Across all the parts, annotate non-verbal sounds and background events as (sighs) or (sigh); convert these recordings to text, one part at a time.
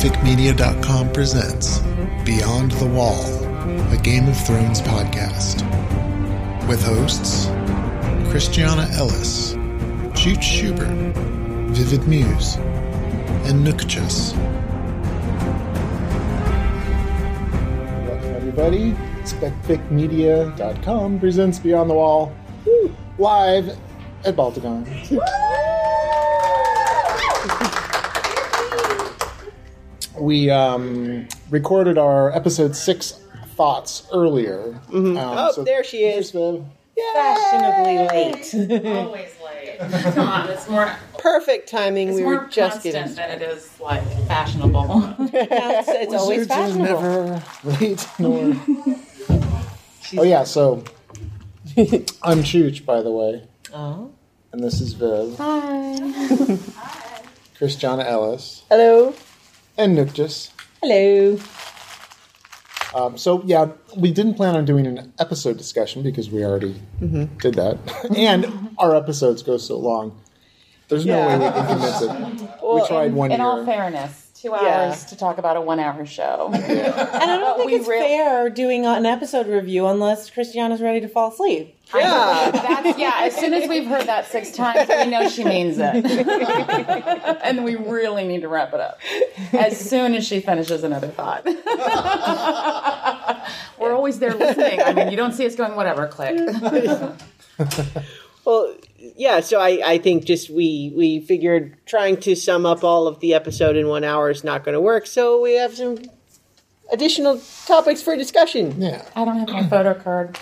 SpecFicMedia.com presents Beyond the Wall, a Game of Thrones podcast. With hosts Christiana Ellis, Jute Schubert, Vivid Muse, and Nookchus. Welcome, everybody. SpecFicMedia.com presents Beyond the Wall woo, live at Balticon. We um, recorded our episode six thoughts earlier. Um, Oh, there she is. Viv. fashionably late. always late. Come on, it's more. Perfect timing. It's we more were just constant getting. than it is like fashionable. (laughs) it's, it's always Wizards are fashionable. never late (laughs) nor. (laughs) oh yeah, so I'm Chooch, by the way, Oh. and this is Viv. Hi. Hi. Christiana Ellis Hello. And Nookchus. Hello. Um, so yeah, we didn't plan on doing an episode discussion because we already Mm-hmm. did that, and our episodes go so long. There's no way we can condense it. we tried one In year. all fairness, two Yeah. hours to talk about a one-hour show. (laughs) And I don't think it's real- fair doing an episode review unless Christiana's ready to fall asleep. Yeah. That's (laughs) yeah. As soon as we've heard that six times, we know she means it, (laughs) and we really need to wrap it up as soon as she finishes another thought. We're always there listening. I mean, you don't see us going, whatever, click. Well, yeah. So I, I think just we we figured trying to sum up all of the episode in one hour is not going to work. So we have some additional topics for discussion. yeah. I don't have my photo card.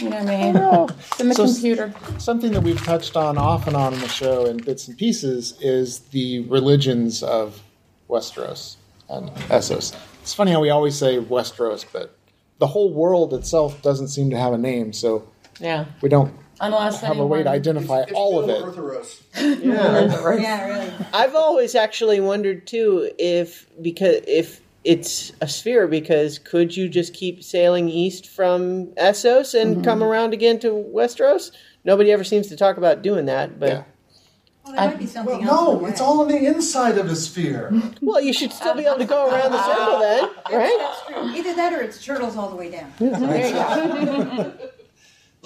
You know what me. It's in the So- computer. Something that we've touched on off and on in the show in bits and pieces is the religions of Westeros and Essos. It's funny how we always say Westeros, but the whole world itself doesn't seem to have a name, so Yeah. we don't Unless have a way to anyone- identify all of it. (laughs) (laughs) Yeah, really. I've always actually wondered too if because if it's a sphere because could you just keep sailing east from Essos and come around again to Westeros? Nobody ever seems to talk about doing that, but Yeah. Well, there might be something Well, else. no, it's all on the inside of the sphere. (laughs) well, you should still be able to go around the circle then, right? That's true. Either that or it's turtles all the way down.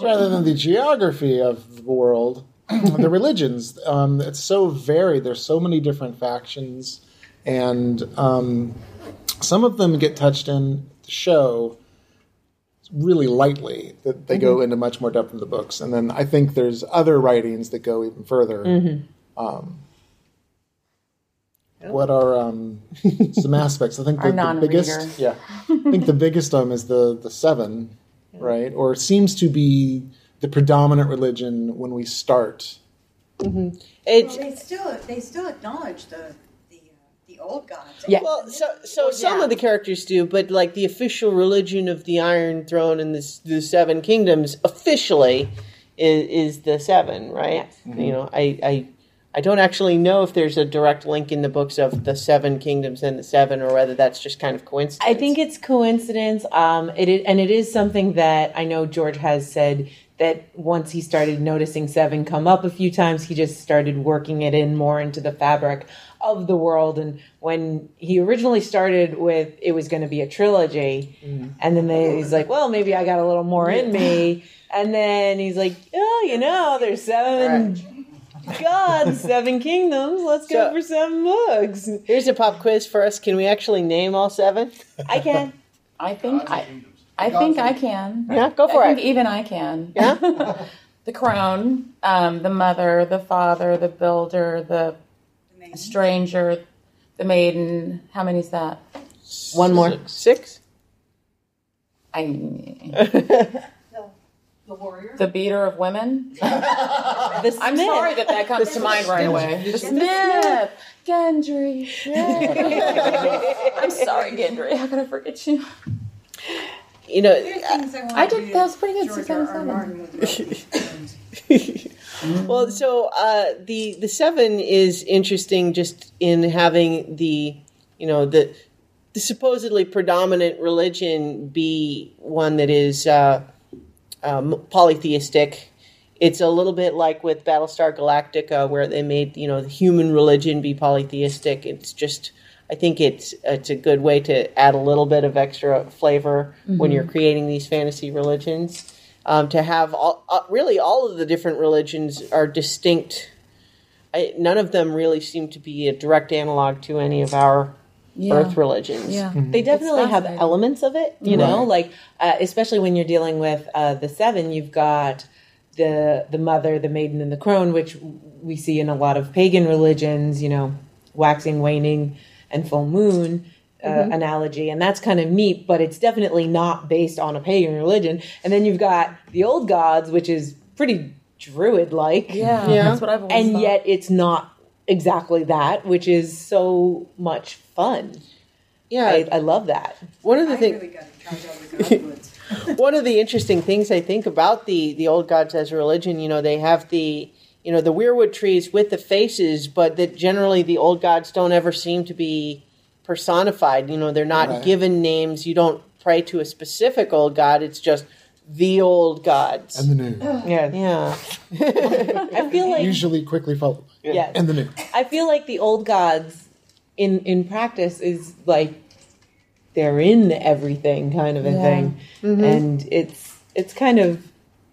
Rather than the geography of the world, (clears throat) the religions. Um, it's so varied. There's so many different factions, and um, some of them get touched in the show really lightly. That they go into much more depth in the books, and then I think there's other writings that go even further. Um, what are um, some aspects? I think the, the biggest, yeah, I think the biggest um is the the seven, right? Or it seems to be the predominant religion when we start. Well, It's they still they still acknowledge the the, uh, the old gods. Yeah. well, so so some of the characters do, but like the official religion of the Iron Throne and the, the Seven Kingdoms officially is, is the seven, right? You know, I, I I don't actually know if there's a direct link in the books of the Seven Kingdoms and the Seven, or whether that's just kind of coincidence. I think it's coincidence. Um, it is, and it is something that I know George has said that once he started noticing Seven come up a few times, he just started working it in more into the fabric of the world. And when he originally started with, it was going to be a trilogy, and then they, he's like, "Well, maybe I got a little more in me." And then he's like, "Oh, you know, there's seven gods, seven kingdoms. Let's go So- for seven books." Here's a pop quiz for us. Can we actually name all seven? I can. I think I, I think I can. Yeah, go for I think it. even I can. Yeah. (laughs) the crone, um, the mother, the father, the builder, the stranger, the maiden. How many is that? One more. Six. I, (laughs) The warrior. the beater of women. (laughs) The I'm sorry that that comes to mind right away. The Smith, Gendry. (laughs) I'm sorry, Gendry. How could I forget you? You know, There I, I did- that was pretty good, George six R. R. seven. Martin. (laughs) Well, so uh, the the seven is interesting just in having the you know the the supposedly predominant religion be one that is uh, um, polytheistic. It's a little bit like with Battlestar Galactica, where they made you know the human religion be polytheistic. It's just I think it's it's a good way to add a little bit of extra flavor when you're creating these fantasy religions. Um, to have all, uh, really all of the different religions are distinct. I, none of them really seem to be a direct analog to any of our Earth religions. Yeah. They definitely have elements of it, you know, like uh, especially when you're dealing with uh, the seven, you've got the the mother, the maiden, and the crone, which we see in a lot of pagan religions, you know, waxing, waning, and full moon. Uh, analogy and that's kind of neat but it's definitely not based on a pagan religion and then you've got the old gods which is pretty druid like Yeah, Yeah. that's what I've always and thought. yet it's not exactly that which is so much fun Yeah, I, I love that one of the things. really got in charge of the Godwoods. (laughs) (laughs) one of the interesting things I think about the the old gods as a religion, you know, they have the you know the weirwood trees with the faces, but that generally the old gods don't ever seem to be personified. You know, they're not Right. given names. You don't pray to a specific old god. It's just the old gods. And the new. (sighs) yeah yeah, i feel like Usually quickly followed. by- Yes. And the new. I feel like the old gods in in practice is like they're in everything kind of a Yeah. thing. Mm-hmm. And it's it's kind of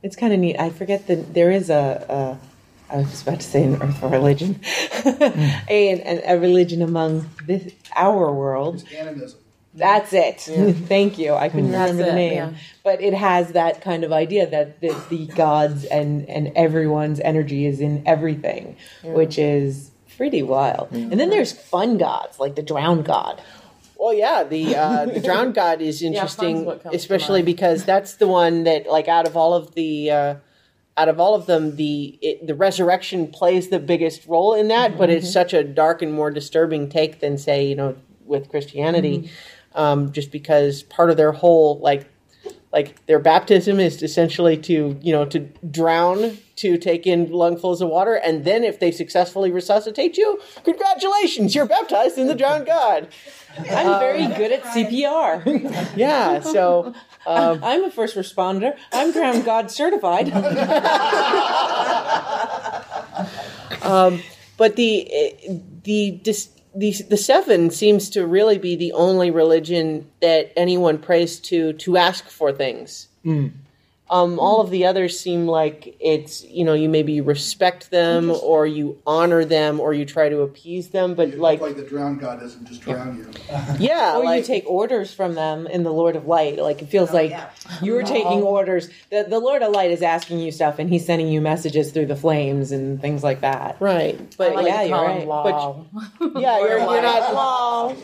it's kind of neat. I forget that there is a, a I was about to say an earth religion, (laughs) hmm. (laughs) a, an, a religion among this, our world. Animism. That's it. (laughs) Thank you. I couldn't That's remember the it, name, yeah. but it has that kind of idea that the, the gods and and everyone's energy is in everything, which is pretty wild. And then there's fun gods like the drowned god. Well, yeah, the uh, (laughs) the drowned god is interesting, what especially because that's the one that, like, out of all of the uh, out of all of them, the it, the resurrection plays the biggest role in that. But it's such a dark and more disturbing take than, say, you know, with Christianity, um, just because part of their whole like like their baptism is essentially to you know to drown to take in lungfuls of water and then if they successfully resuscitate you congratulations you're baptized in the drowned god I'm very good at CPR. (laughs) yeah so (laughs) I'm a first responder. I'm drowned god certified. (laughs) but the eh, the dis, the the seven seems to really be the only religion that anyone prays to to ask for things. Mm. Um, all of the others seem like it's you know you maybe respect them or you honor them or you try to appease them, but Like, like like the drowned god doesn't just drown you. (laughs) yeah, or like you take orders from them in the Lord of Light. Like it feels like yeah. you're taking orders. The, the Lord of Light is asking you stuff, and he's sending you messages through the flames and things like that. right, but like yeah, you're call right. him Law. (laughs) yeah, you're, you're not Law.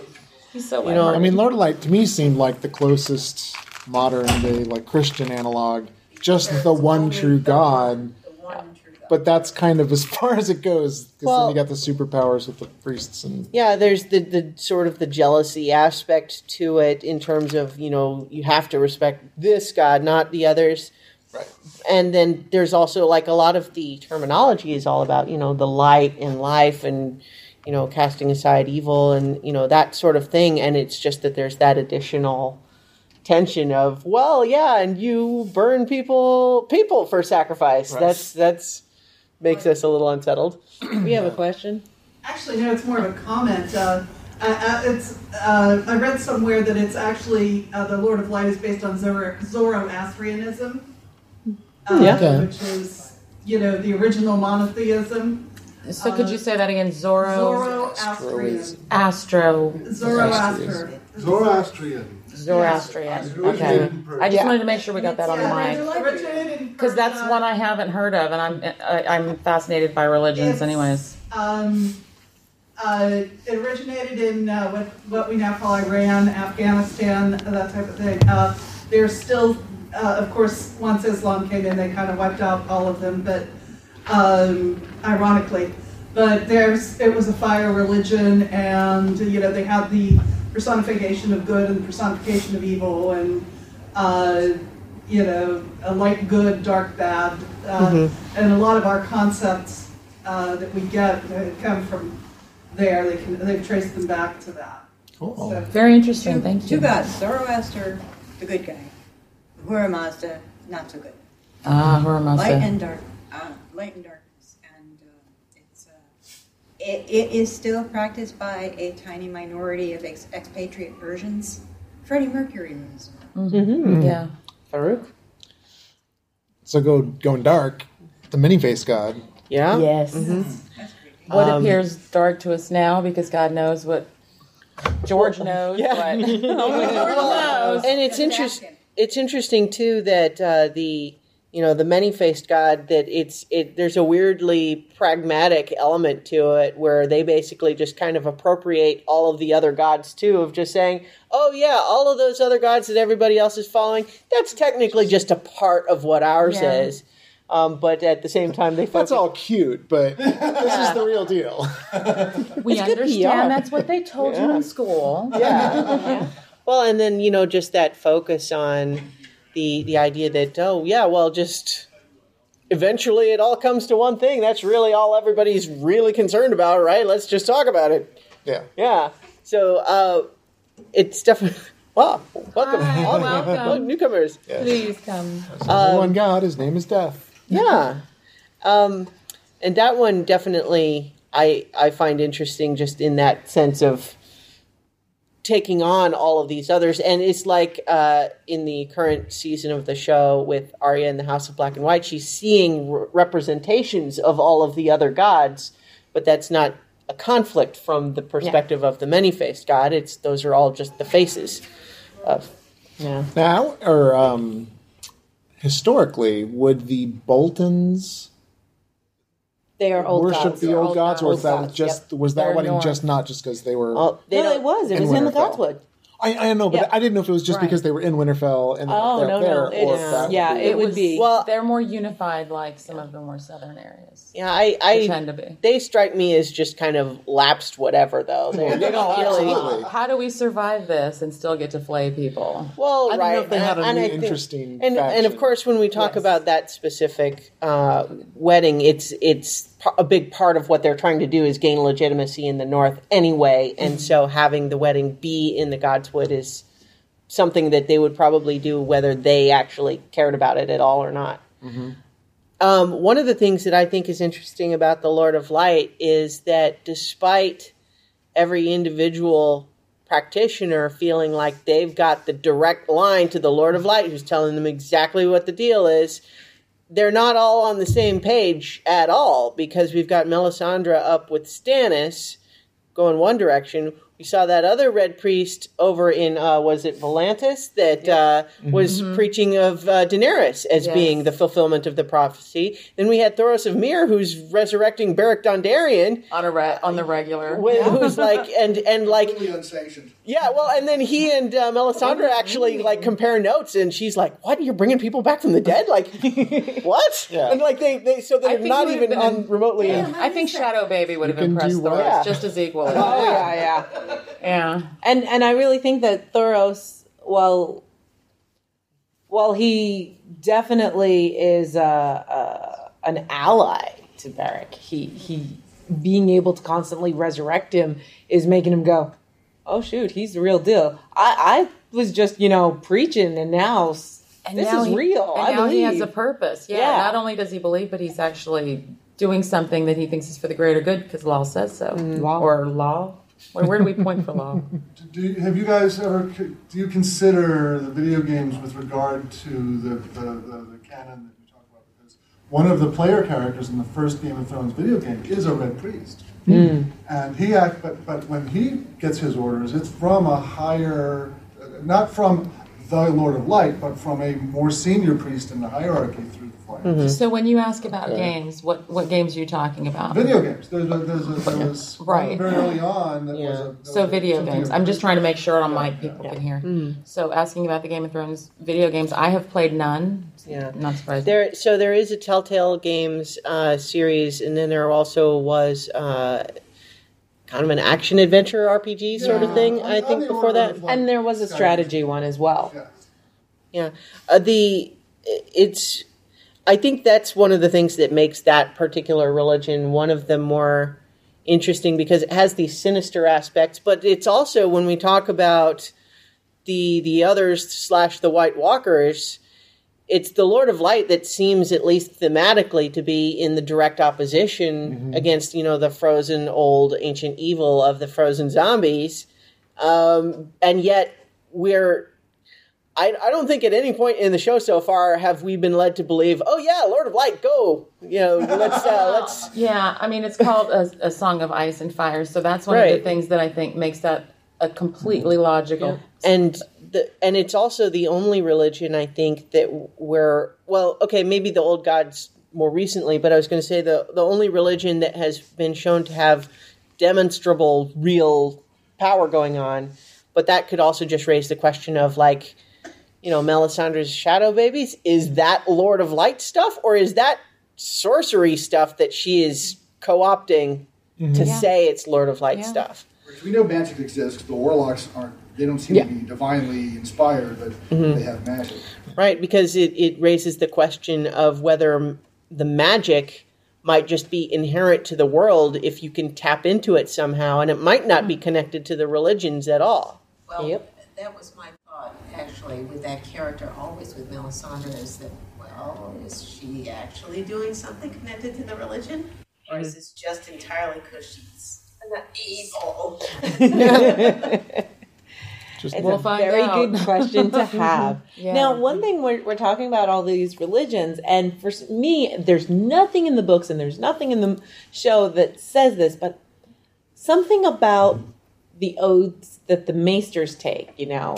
He's so you know I mean, Lord of Light to me seemed like the closest modern day, like Christian analog. Just the one true God. The one true God. But that's kind of as (laughs) far as it goes. Because Well- then you got the superpowers with the priests and Yeah, there's the, the sort of the jealousy aspect to it in terms of, you know, you have to respect this God, not the others. Right. And then there's also like a lot of the terminology is all about, you know, the light and life and, you know, casting aside evil and, you know, that sort of thing. And it's just that there's that additional tension of, well, yeah, and you burn people people for sacrifice. That's that's makes us a little unsettled. We have a question. Actually, no, it's more of a comment. Uh, uh, uh, it's uh, I read somewhere that it's actually uh, the Lord of Light is based on Zoro- Zoroastrianism, uh, Yeah. Okay. which is you know the original monotheism. So could you say that again? Zoro, Zoroastrian. Astro, Zoroaster. Zoroastrian. Zoroastrian. Okay. I just wanted to make sure we got that on the mic. Because that's one I haven't heard of, and I'm I, I'm fascinated by religions, anyways. Um, uh, it originated in uh, what, what we now call Iran, Afghanistan, that type of thing. Uh, there's still, uh, of course, once Islam came in, they kind of wiped out all of them, but um, ironically. But there's, it was a fire religion, and you know they had the personification of good and the personification of evil, and uh, you know a light good, dark bad, uh, and a lot of our concepts uh, that we get uh, come from there. They can they've traced them back to that. cool. So, Very interesting. Two, Thank two you. gods, Zoroaster, the good guy, Ahura Mazda, not so good. Ah, Ahura Light and dark, uh, light and darkness, and uh, it's uh, it, it is still practiced by a tiny minority of ex- expatriate Persians. Freddie Mercury was. Yeah. Farouk. So go going dark. The many face god. Yeah. Yes. What Um, appears dark to us now because God knows what George knows. yeah. But (laughs) George knows. and it's interesting. It's interesting too that uh, the you know the many-faced god that it's it there's a weirdly pragmatic element to it where they basically just kind of appropriate all of the other gods too of just saying oh yeah all of those other gods that everybody else is following that's technically just a part of what ours Yeah. is um, but at the same time they That's focus- all cute, but (laughs) this is the real deal. (laughs) we It's good understand that's what they told you in school. (laughs) yeah. Well, and then you know, just that focus on the the idea that oh yeah, well, just eventually it all comes to one thing. That's really all everybody's really concerned about, right? Let's just talk about it. Yeah. Yeah. So uh, it's definitely (laughs) wow. Welcome, Hi, all welcome. well, newcomers. Please come. Only one god. His name is Death. Yeah. Um, and that one definitely I I find interesting just in that sense of taking on all of these others. And it's like uh, in the current season of the show with Arya in the House of Black and White she's seeing re- representations of all of the other gods but that's not a conflict from the perspective of the many-faced god. It's those are all just the faces of yeah. Now, or um, historically, would the Boltons They are old worship gods. the old old gods, or was that gods, just was that They're wedding north. just not just because they were? well, they no, it was. It in was in the Godswood. I, I know, but Yeah. I didn't know if it was just Right. because they were in Winterfell and Oh they're no, there, no, or if it's yeah, would it would be. Well- They're more unified, like some of the more southern areas. yeah I, I Pretend to be. they strike me as just kind of lapsed whatever though they, they don't really. How do we survive this and still get to flay people? well I didn't right know if they had a and new I think- interesting and, and of course when we talk Yes. about that specific uh, wedding it's it's par- a big part of what they're trying to do is gain legitimacy in the north anyway and so having the wedding be in the godswood is something that they would probably do whether they actually cared about it at all or not. Um, one of the things that I think is interesting about the Lord of Light is that despite every individual practitioner feeling like they've got the direct line to the Lord of Light who's telling them exactly what the deal is, they're not all on the same page at all because we've got Melisandre up with Stannis going one direction. We saw that other red priest over in uh, was it Volantis that uh, was preaching of uh, Daenerys as Yes. being the fulfillment of the prophecy. Then we had Thoros of Myr who's resurrecting Beric Dondarrion, On a re- on the regular. wh- who's like and and (laughs) like Completely unsanctioned. yeah, well, and then he and uh, Melisandre actually like compare notes, and she's like, "What? You're bringing people back from the dead? Like, (laughs) what?" Yeah. And like they, they so they're not even been on remotely. in- I think Shadow Baby would have impressed Thoros well. just as equally. oh yeah, yeah. Yeah. And and I really think that Thoros, well, well, he definitely is uh, uh, an ally to Beric. He he being able to constantly resurrect him is making him go, oh shoot, he's the real deal. I I was just you know preaching, and now s- And this now is he- real. And I now believe. he has a purpose. Yeah, Yeah. Not only does he believe, but he's actually doing something that he thinks is for the greater good because law says so. Law. Or law. (laughs) Where, where do we point for law? Do you, have you guys ever? Do you consider the video games with regard to the the, the, the canon that you talk about? Because one of the player characters in the first Game of Thrones video game is a red priest, and he act. But but when he gets his orders, it's from a higher, uh, not from the Lord of Light, but from a more senior priest in the hierarchy through the flames. so when you ask about games, what, what games are you talking about? Video games. There's a, there's a, there was (laughs) Right. very early on that was Yeah. a, that So was video games. I'm just trying to make sure on mic people can hear. So asking about the Game of Thrones video games, I have played none. Yeah. Not surprised. There, so there is a Telltale Games uh, series, and then there also was uh, kind of an action adventure RPG sort of thing. on- I think before that, like, and there was a Skyrim. strategy one as well. Yeah. Yeah, uh, the it's. I think that's one of the things that makes that particular religion one of the more interesting because it has these sinister aspects, but it's also when we talk about the the others slash the White Walkers, it's the Lord of Light that seems, at least thematically, to be in the direct opposition against, you know, the frozen old ancient evil of the frozen zombies. Um, and yet, we're. I, I don't think at any point in the show so far have we been led to believe, oh yeah, Lord of Light, go, you know, let's uh, (laughs) let's Yeah, I mean, it's called a, a song of ice and fire, so that's one of the things that I think makes that a completely logical. and the and it's also the only religion I think that where well okay maybe the old gods more recently but I was going to say the the only religion that has been shown to have demonstrable real power going on but that could also just raise the question of like you know Melisandre's shadow babies is that Lord of Light stuff or is that sorcery stuff that she is co-opting to say it's Lord of Light stuff we know magic exists. 'cause The warlocks aren't. They don't seem Yeah. to be divinely inspired, but Mhm. they have magic. Right, because it, it raises the question of whether the magic might just be inherent to the world if you can tap into it somehow, and it might not be connected to the religions at all. Well, that was my thought, actually, with that character, always with Melisandre, is that, well, is she actually doing something connected to the religion? Or is this just entirely because she's not evil? (laughs) Just It's We'll a find very out. good (laughs) question to have. Yeah. Now, one thing we're, we're talking about all these religions, and for me, there's nothing in the books and there's nothing in the show that says this, but something about the oaths that the maesters take, you know,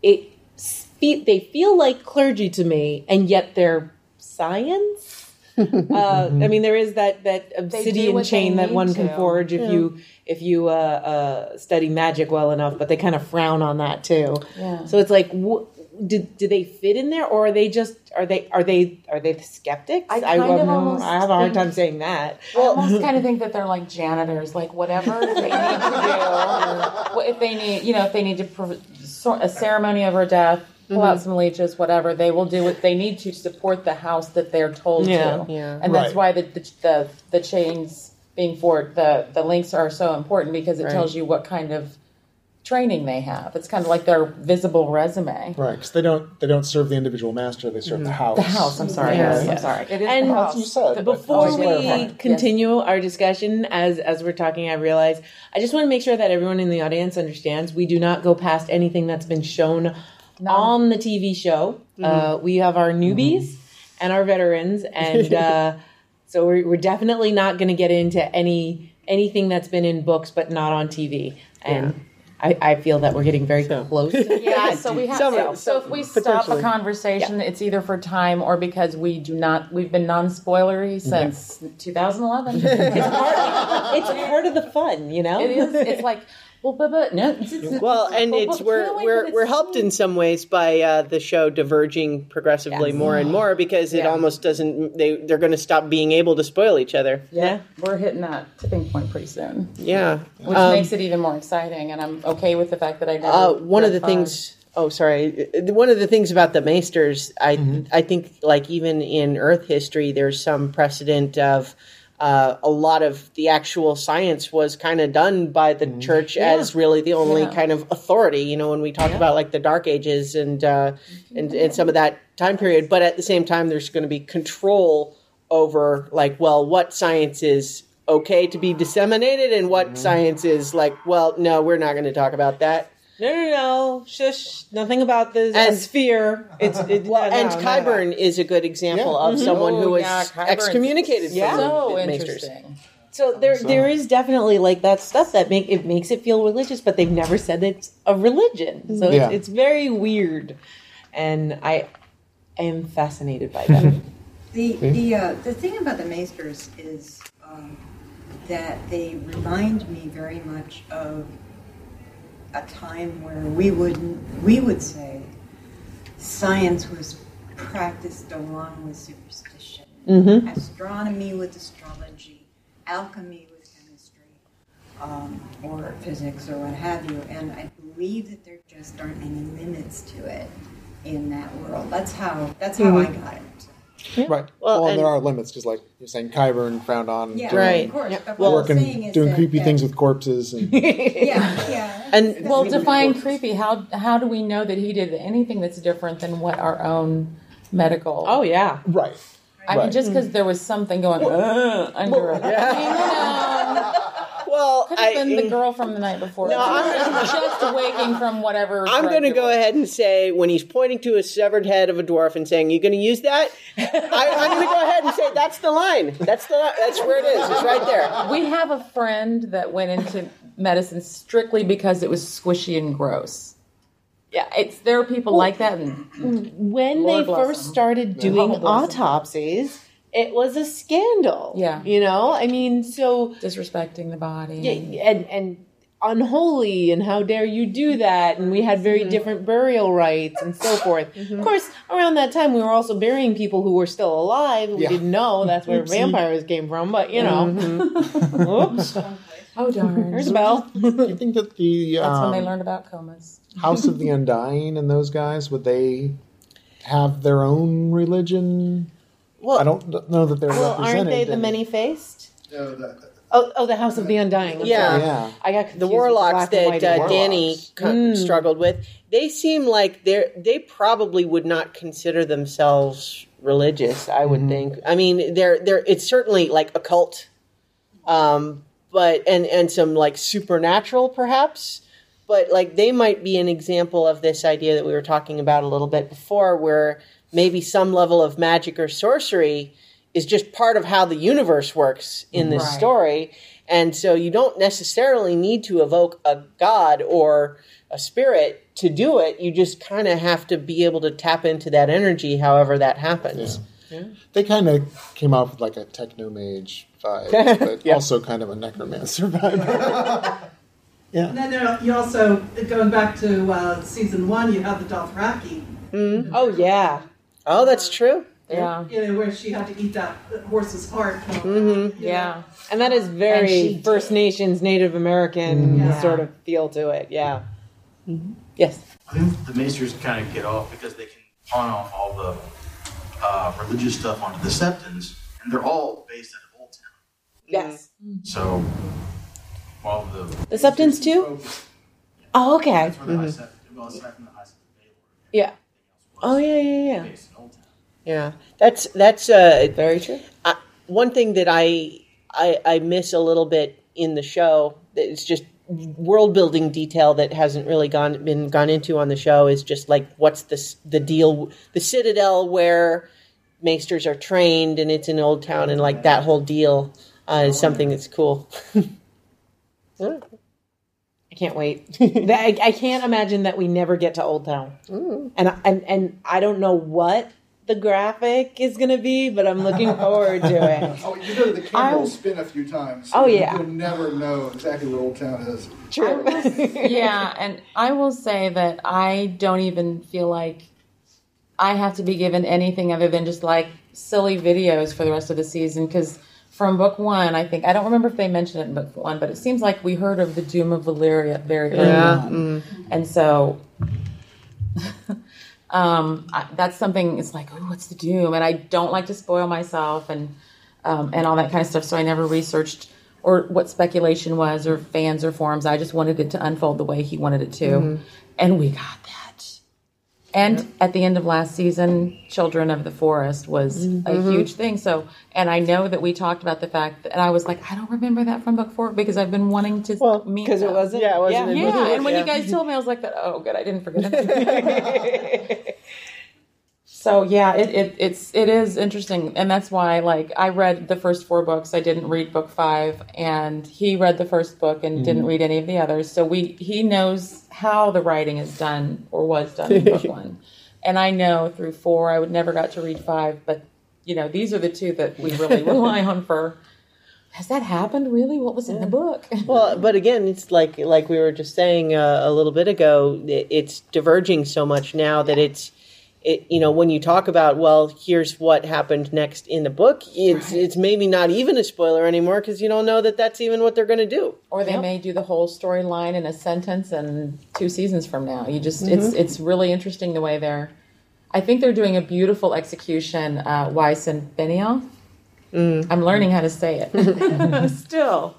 it spe- they feel like clergy to me, and yet they're science. (laughs) uh, I mean, there is that that obsidian chain that need one can to. forge if you if you uh, uh, study magic well enough, but they kind of frown on that too. Yeah. So it's like, wh- do, do they fit in there, or are they just are they are they are they the skeptics? I kind of almost I have a hard think- time saying that. Well, I almost kind of think that they're like janitors, like whatever they need to do. (laughs) If they need, you know, if they need to pro- so- a ceremony of her death, pull out mm-hmm. some leeches, whatever, they will do what they need to support the house that they're told Yeah. to. Yeah. And that's Right. why the, the the the chains being forward, the the links are so important because it Right. tells you what kind of training they have. It's kind of like their visible resume. right, because they don't they don't serve the individual master; they serve the house. The house. I'm sorry. Yeah. Yes, I'm sorry. It is And the house. what you said. The- Before we clarifying. continue our discussion, as as we're talking, I realize I just want to make sure that everyone in the audience understands we do not go past anything that's been shown on the TV show. Uh, we have our newbies and our veterans, and (laughs) uh, so we're, we're definitely not going to get into any anything that's been in books but not on TV. And I, I feel that we're getting very close. to (laughs) Yeah, so we have Some- so, so if we stop a potentially. conversation, it's either for time or because we do not we've been non-spoilery since 2011. (laughs) it's, part, it's part of the fun, you know. it is. It's like well, but, but no. it's- it's- Well, and it's we're we're we're helped in some ways by uh, the show diverging progressively Yes. more and more because it Yeah. almost doesn't. They they're going to stop being able to spoil each other. Yeah, we're hitting that tipping point pretty soon, Yeah, which Um, makes it even more exciting. And I'm okay with the fact that I never. Uh, one of the five. things. Oh, sorry. Uh, One of the things about the Maesters, I Mm-hmm. I think, like even in Earth history, there's some precedent of uh, a lot of the actual science was kind of done by the church as really the only Yeah. kind of authority. You know, when we talk about like the Dark Ages and uh, and and some of that time period, but at the same time, there's going to be control over like, well, what science is okay to be disseminated and what science is like, well, no, we're not going to talk about that. No, no, no. Shush. Nothing about the And- sphere. It's it, (laughs) Well, no, and no, no, Qyburn is a good example Yeah. of someone who Oh, was yeah, Qyburn's excommunicated Yeah. from the So Maesters. interesting. So there, there is definitely like that stuff that make it makes it feel religious, but they've never said it's a religion. So Yeah. it's, it's very weird, and I am fascinated by that. (laughs) The the uh, the thing about the Maesters is um, that they remind me very much of a time where we would we would say science was practiced along with superstition, Mhm. astronomy with astrology, alchemy with chemistry, um, or physics or what have you. And I believe that there just aren't any limits to it in that world. That's how that's how I got it. Right. Well, Well, and, and- there are limits because, like you're saying, Qyburn frowned on Yeah, doing Right. of course. But Well, what I'm saying working, is doing creepy that- things with corpses, and (laughs) Yeah, yeah. And Well, define creepy. How how do we know that he did anything that's different than what our own medical. Oh yeah. Right. I mean, just because mm. there was something going "Ugh," under it. I mean, you know, Well, could have I, been the girl from the night before. No, I'm- just waking from whatever. (laughs) I'm going to you're go ahead and say when he's pointing to a severed head of a dwarf and saying, "You're going to use that?" (laughs) I, I'm going to go ahead and say that's the line. That's the that's where it is. It's right there. We have a friend that went into medicine strictly because it was squishy and gross. Yeah, it's there are people like that, and When Lord they first them. started doing Lord them. autopsies, it was a scandal. Yeah. You know, I mean, so disrespecting the body. Yeah, and and unholy and how dare you do that and we had very mm-hmm. different burial rites and so forth of mm-hmm. course around that time we were also burying people who were still alive we Yeah. didn't know that's where vampires came from but you know mm-hmm. (laughs) oops Oh darn! there's a bell Do (laughs) you think that the That's when um, they learned about comas. House of the (laughs) Undying and those guys would they have their own religion? Well, I don't know that they're well represented. aren't they the many-faced No, that, oh, oh the house of the undying I'm Yeah. sorry. Yeah. i got confused the warlocks black that uh, warlocks. Dany co- struggled with, they seem like they're they probably would not consider themselves religious. I would think. I mean, they're they're it's certainly like occult, um, but and and some like supernatural perhaps. But like they might be an example of this idea that we were talking about a little bit before, where maybe some level of magic or sorcery is just part of how the universe works in this Right. story. And so you don't necessarily need to evoke a god or a spirit to do it. You just kind of have to be able to tap into that energy however that happens. They kind of came off with like a techno mage vibe, (laughs) but Yeah. also kind of a necromancer vibe. (laughs) yeah. And then there, you also, going back to uh, season one, you have the Dothraki, oh yeah Oh, that's true. Yeah, you know, where she had to eat that horse's heart. Mm-hmm. yeah. and that is very And she first nations native american mm-hmm. Yeah. sort of feel to it yeah. Mm-hmm. Yes. I think the Maesters kind of get off because they can pawn off all the uh, religious stuff onto the Septons, and they're all based out of Old Town. yes. So, while the The Septons too? focus- oh okay. That's where the high Sept- well, aside from the high Sept yeah. oh yeah yeah yeah. based in Old Town. Yeah, that's that's uh, very true one thing that I, I I miss a little bit in the show. that It's just world building detail that hasn't really gone been gone into on the show. Is just like what's the s- the deal? The Citadel where maesters are trained, and it's an Old Town, and like that whole deal uh, is something that's cool. (laughs) I can't wait. (laughs) I, I can't imagine that we never get to Old Town, and I- and and I don't know what the graphic is going to be, but I'm looking (laughs) forward to it. Oh, you know the camera I- will spin a few times. Oh, yeah. You'll never know exactly where Old Town is. True. (laughs) yeah, and I will say that I don't even feel like I have to be given anything other than just like silly videos for the rest of the season because from book one, I think I don't remember if they mentioned it in book one, but it seems like we heard of the doom of Valyria very early on, mm-hmm. and so. (laughs) um, I, that's something. It's like, oh, what's the doom? And I don't like to spoil myself and um, and all that kind of stuff. So I never researched or what speculation was or fans or forums. I just wanted it to unfold the way he wanted it to, and we got that. And at the end of last season, Children of the Forest was a mm-hmm. huge thing. So, and I know that we talked about the fact that, and I was like, I don't remember that from book four because I've been wanting to Well, meet Because it wasn't. Yeah, it wasn't in Yeah, book and when yeah. you guys told me, I was like, that. Oh, good, I didn't forget it. (laughs) so yeah, it, it it's it is interesting, and that's why like I read the first four books. I didn't read book five, and he read the first book and didn't mm-hmm. read any of the others. So we he knows how the writing is done or was done in (laughs) book one, and I know through four I would never got to read five, but you know these are the two that we really (laughs) rely on for. Has that happened really? What was in the book? (laughs) Well, but again, it's like like we were just saying uh, a little bit ago. It's diverging so much now that it's, it you know, when you talk about well, here's what happened next in the book. It's it's maybe not even a spoiler anymore because you don't know that that's even what they're going to do. Or they may do the whole storyline in a sentence and two seasons from now. You just it's it's really interesting the way they're I think they're doing a beautiful execution, uh Weiss and Benioff. I'm learning how to say it. (laughs) (laughs) Still.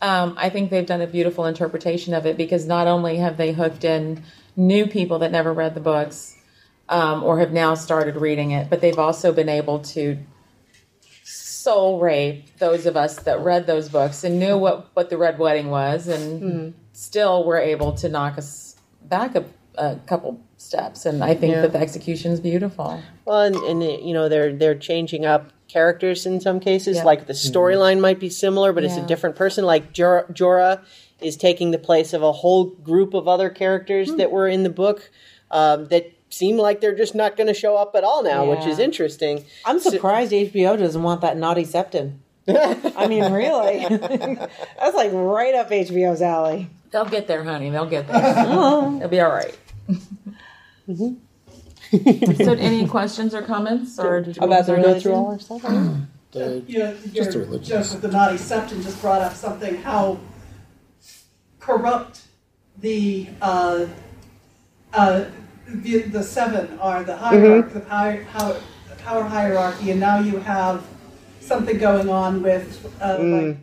Um, I think they've done a beautiful interpretation of it because not only have they hooked in new people that never read the books, um, or have now started reading it, but they've also been able to soul rape those of us that read those books and knew what, what the Red Wedding was, and still were able to knock us back a, a couple steps. And I think Yeah. that the execution is beautiful. Well, and, and it- you know they're they're changing up characters in some cases. Yeah. Like the storyline might be similar, but it's a different person. Like Jorah, Jorah is taking the place of a whole group of other characters Hmm. that were in the book um, that seem like they're just not going to show up at all now, which is interesting. I'm surprised HBO doesn't want that naughty septon. (laughs) I mean, really, (laughs) that's like right up HBO's alley. They'll get there, honey. They'll get there. It'll be all right. so, any questions or comments, or did you About the want to religion? Through all our stuff. The- You know, Just a religious- joke with the naughty septon just brought up something how corrupt the uh, uh, the, the seven are, the hierarchy, the power, power, power hierarchy, and now you have something going on with uh, like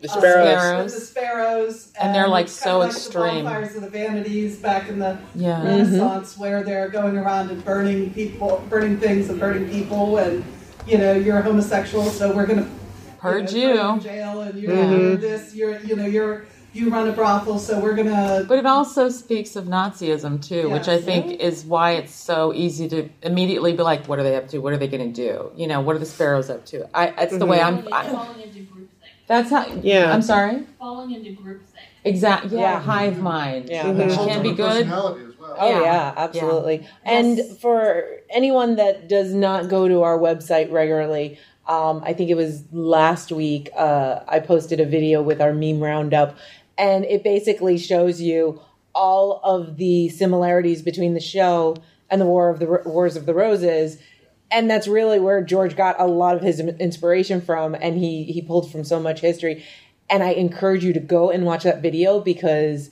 The uh, sparrows. the sparrows, And they're, like, so kinda extreme. The bonfires of the vanities back in the Yeah. Renaissance, where they're going around and burning people, burning things, and burning people, and you know you're a homosexual, so we're gonna Purge you. know, you. in jail, and you're, you're this, you're you know you're you run a brothel, so we're gonna. But it also speaks of Nazism too, which I Yes. think is why it's so easy to immediately be like, "What are they up to? What are they going to do? You know, what are the sparrows up to?" I, that's the way I'm. I, into that's how. Yeah. I'm sorry. Falling into groupthink. Exactly. Yeah. Yeah. Hive mind. Yeah. Which can of be good. well. Oh Yeah. yeah, absolutely. And Yes. for anyone that does not go to our website regularly, um, I think it was last week. Uh, I posted a video with our meme roundup, and it basically shows you all of the similarities between the show and the War of the Ro- Wars of the Roses. And that's really where George got a lot of his inspiration from, and he he pulled from so much history. And I encourage you to go and watch that video because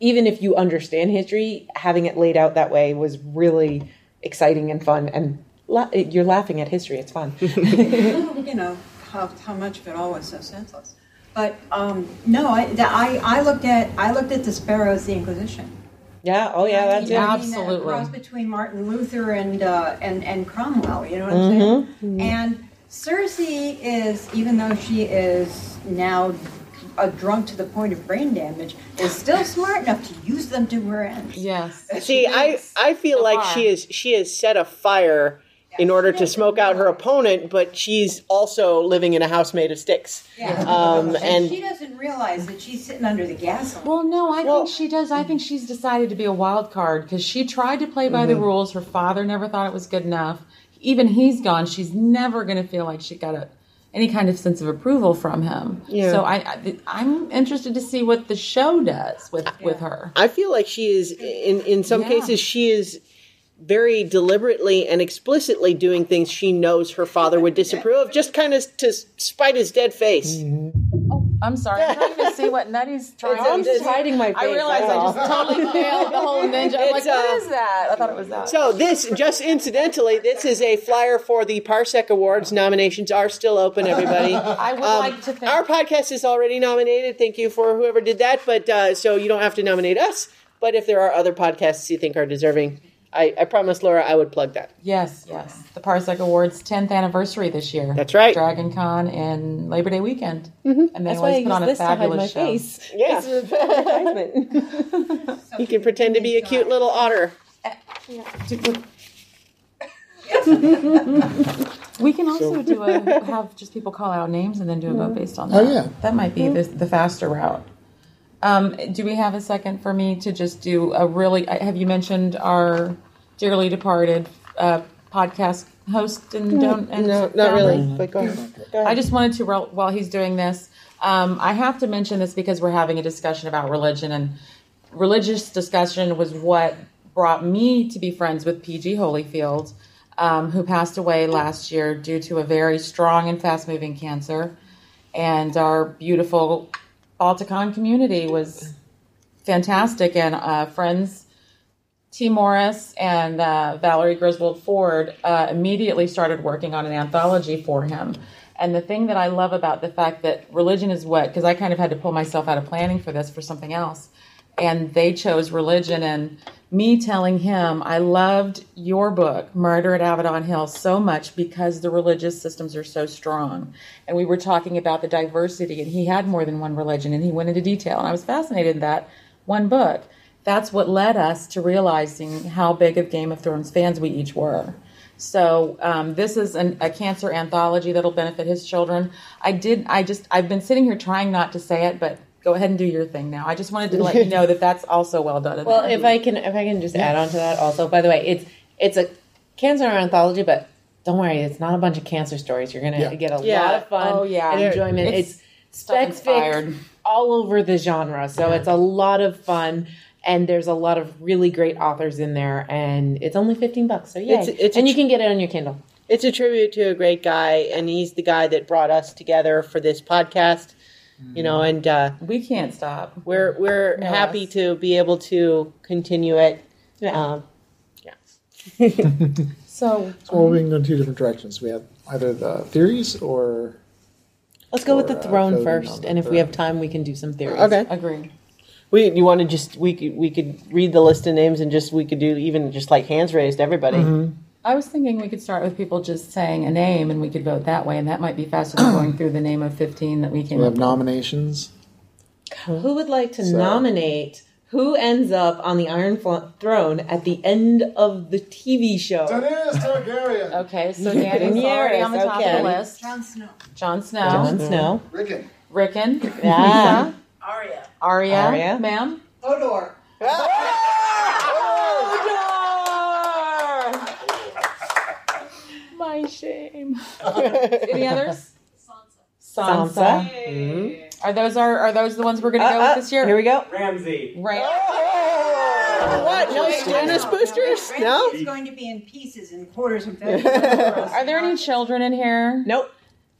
even if you understand history, having it laid out that way was really exciting and fun. And la- you're laughing at history; it's fun. (laughs) you know how, how much of it all was so senseless. But um, no, I, the- I I looked at I looked at the Sparrows, the Inquisition. yeah. Oh yeah, that's it. Yeah. I mean, Absolutely. cross between Martin Luther and uh, and and Cromwell. You know what I'm saying? Mm-hmm. And Cersei is, even though she is now a drunk to the point of brain damage, is still smart enough to use them to her ends. Yes. (laughs) See, I I feel so like far. she is she has set a fire in order to smoke out her opponent, but she's also living in a house made of sticks. Yeah. Um, and, and she doesn't realize that she's sitting under the gas. lamp. Well, no, I think she does. I think she's decided to be a wild card because she tried to play by the rules. Her father never thought it was good enough. Even he's gone. She's never going to feel like she got a, any kind of sense of approval from him. Yeah. So I, I, I'm interested to see what the show does with with her. I feel like she is in in some Yeah. cases she is very deliberately and explicitly doing things she knows her father would disapprove of, just kind of to spite his dead face. Oh, I'm sorry. I'm trying to see what Nutty's (laughs) trying I'm just hiding my face. I realized I just totally (laughs) failed the whole ninja. I'm like, It's, uh, what is that? I thought it was that. So this, just incidentally, this is a flyer for the Parsec Awards. Nominations are still open, everybody. (laughs) I would Um, like to think Our podcast is already nominated. Thank you for whoever did that. But uh, so you don't have to nominate us. But if there are other podcasts you think are deserving, I, I promise Laura I would plug that. Yes, yes. The Parsec Awards 10th anniversary this year. That's right. Dragon Con and Labor Day weekend. Mm-hmm. And they That's why I always use put on a this to hide fabulous my show. face. Yeah. It's an advertisement. (laughs) You can pretend to be a cute little otter. (laughs) We can also do a have just people call out names and then do a vote mm-hmm. based on Oh, that. yeah. that might be the, the faster route. Um, do we have a second for me to just do a really? uh, Have you mentioned our dearly departed uh, podcast host and don't? And No, not really. But go ahead. Go ahead. I just wanted to, while while he's doing this, um, I have to mention this because we're having a discussion about religion, and religious discussion was what brought me to be friends with PG Holyfield, um, who passed away last year due to a very strong and fast moving cancer. And our beautiful Balticon community was fantastic, and uh, friends Tee Morris and uh, Valerie Griswold Ford uh, immediately started working on an anthology for him. And the thing that I love about the fact that religion is what, because I kind of had to pull myself out of planning for this for something else. And they chose religion and me telling him I loved your book, Murder at Avedon Hill, so much because the religious systems are so strong. And we were talking about the diversity, and he had more than one religion, and he went into detail. And I was fascinated in that one book. That's what led us to realizing how big of Game of Thrones fans we each were. So um, this is an, a cancer anthology that'll benefit his children. I did. I just. I've been sitting here trying not to say it, but go ahead and do your thing now. I just wanted to let you know that that's also well done. Well, if I can, if I can just add on to that also. By the way, it's it's a cancer anthology, but don't worry, it's not a bunch of cancer stories. You're gonna Yeah. get a Yeah. lot of fun Oh, yeah. and enjoyment. It's It's, stuff spec inspired. fic all over the genre, so it's a lot of fun. And there's a lot of really great authors in there, and it's only fifteen bucks. So yeah, It's- it's a and you can get it on your Kindle. It's a tribute to a great guy, and he's the guy that brought us together for this podcast. You know, and uh, we can't stop. we're we're No happy less. to be able to continue it. Yeah. Um, (laughs) So So we can go in two different directions. We have either the theories or Let's go with the Or, uh, throne first, the and if we have time, we can do some theories. okay, agree. we you want to just we could we could read the list of names and just we could do even just like hands raised everybody. I was thinking we could start with people just saying a name, and we could vote that way, and that might be faster than going (clears throat) through the name of fifteen that we came we up have with. nominations. Who would like to So- nominate who ends up on the Iron Fl- Throne at the end of the TV show? Daenerys Targaryen. (laughs) Okay, so Dany's already on the top okay. of the list. Jon Snow. Jon Snow, Jon Snow. Rickon. Rickon, Yeah. (laughs) Arya. Arya, Arya. ma'am. Hodor. My shame. (laughs) Any others? Sansa. Sansa. Are those our, are those the ones we're going to go Uh, uh, with this year? Here we go. Ramsay. Right. What? No Stannis boosters? No. It's going to be in pieces and quarters and fifths. (laughs) Are there any children in here? Nope.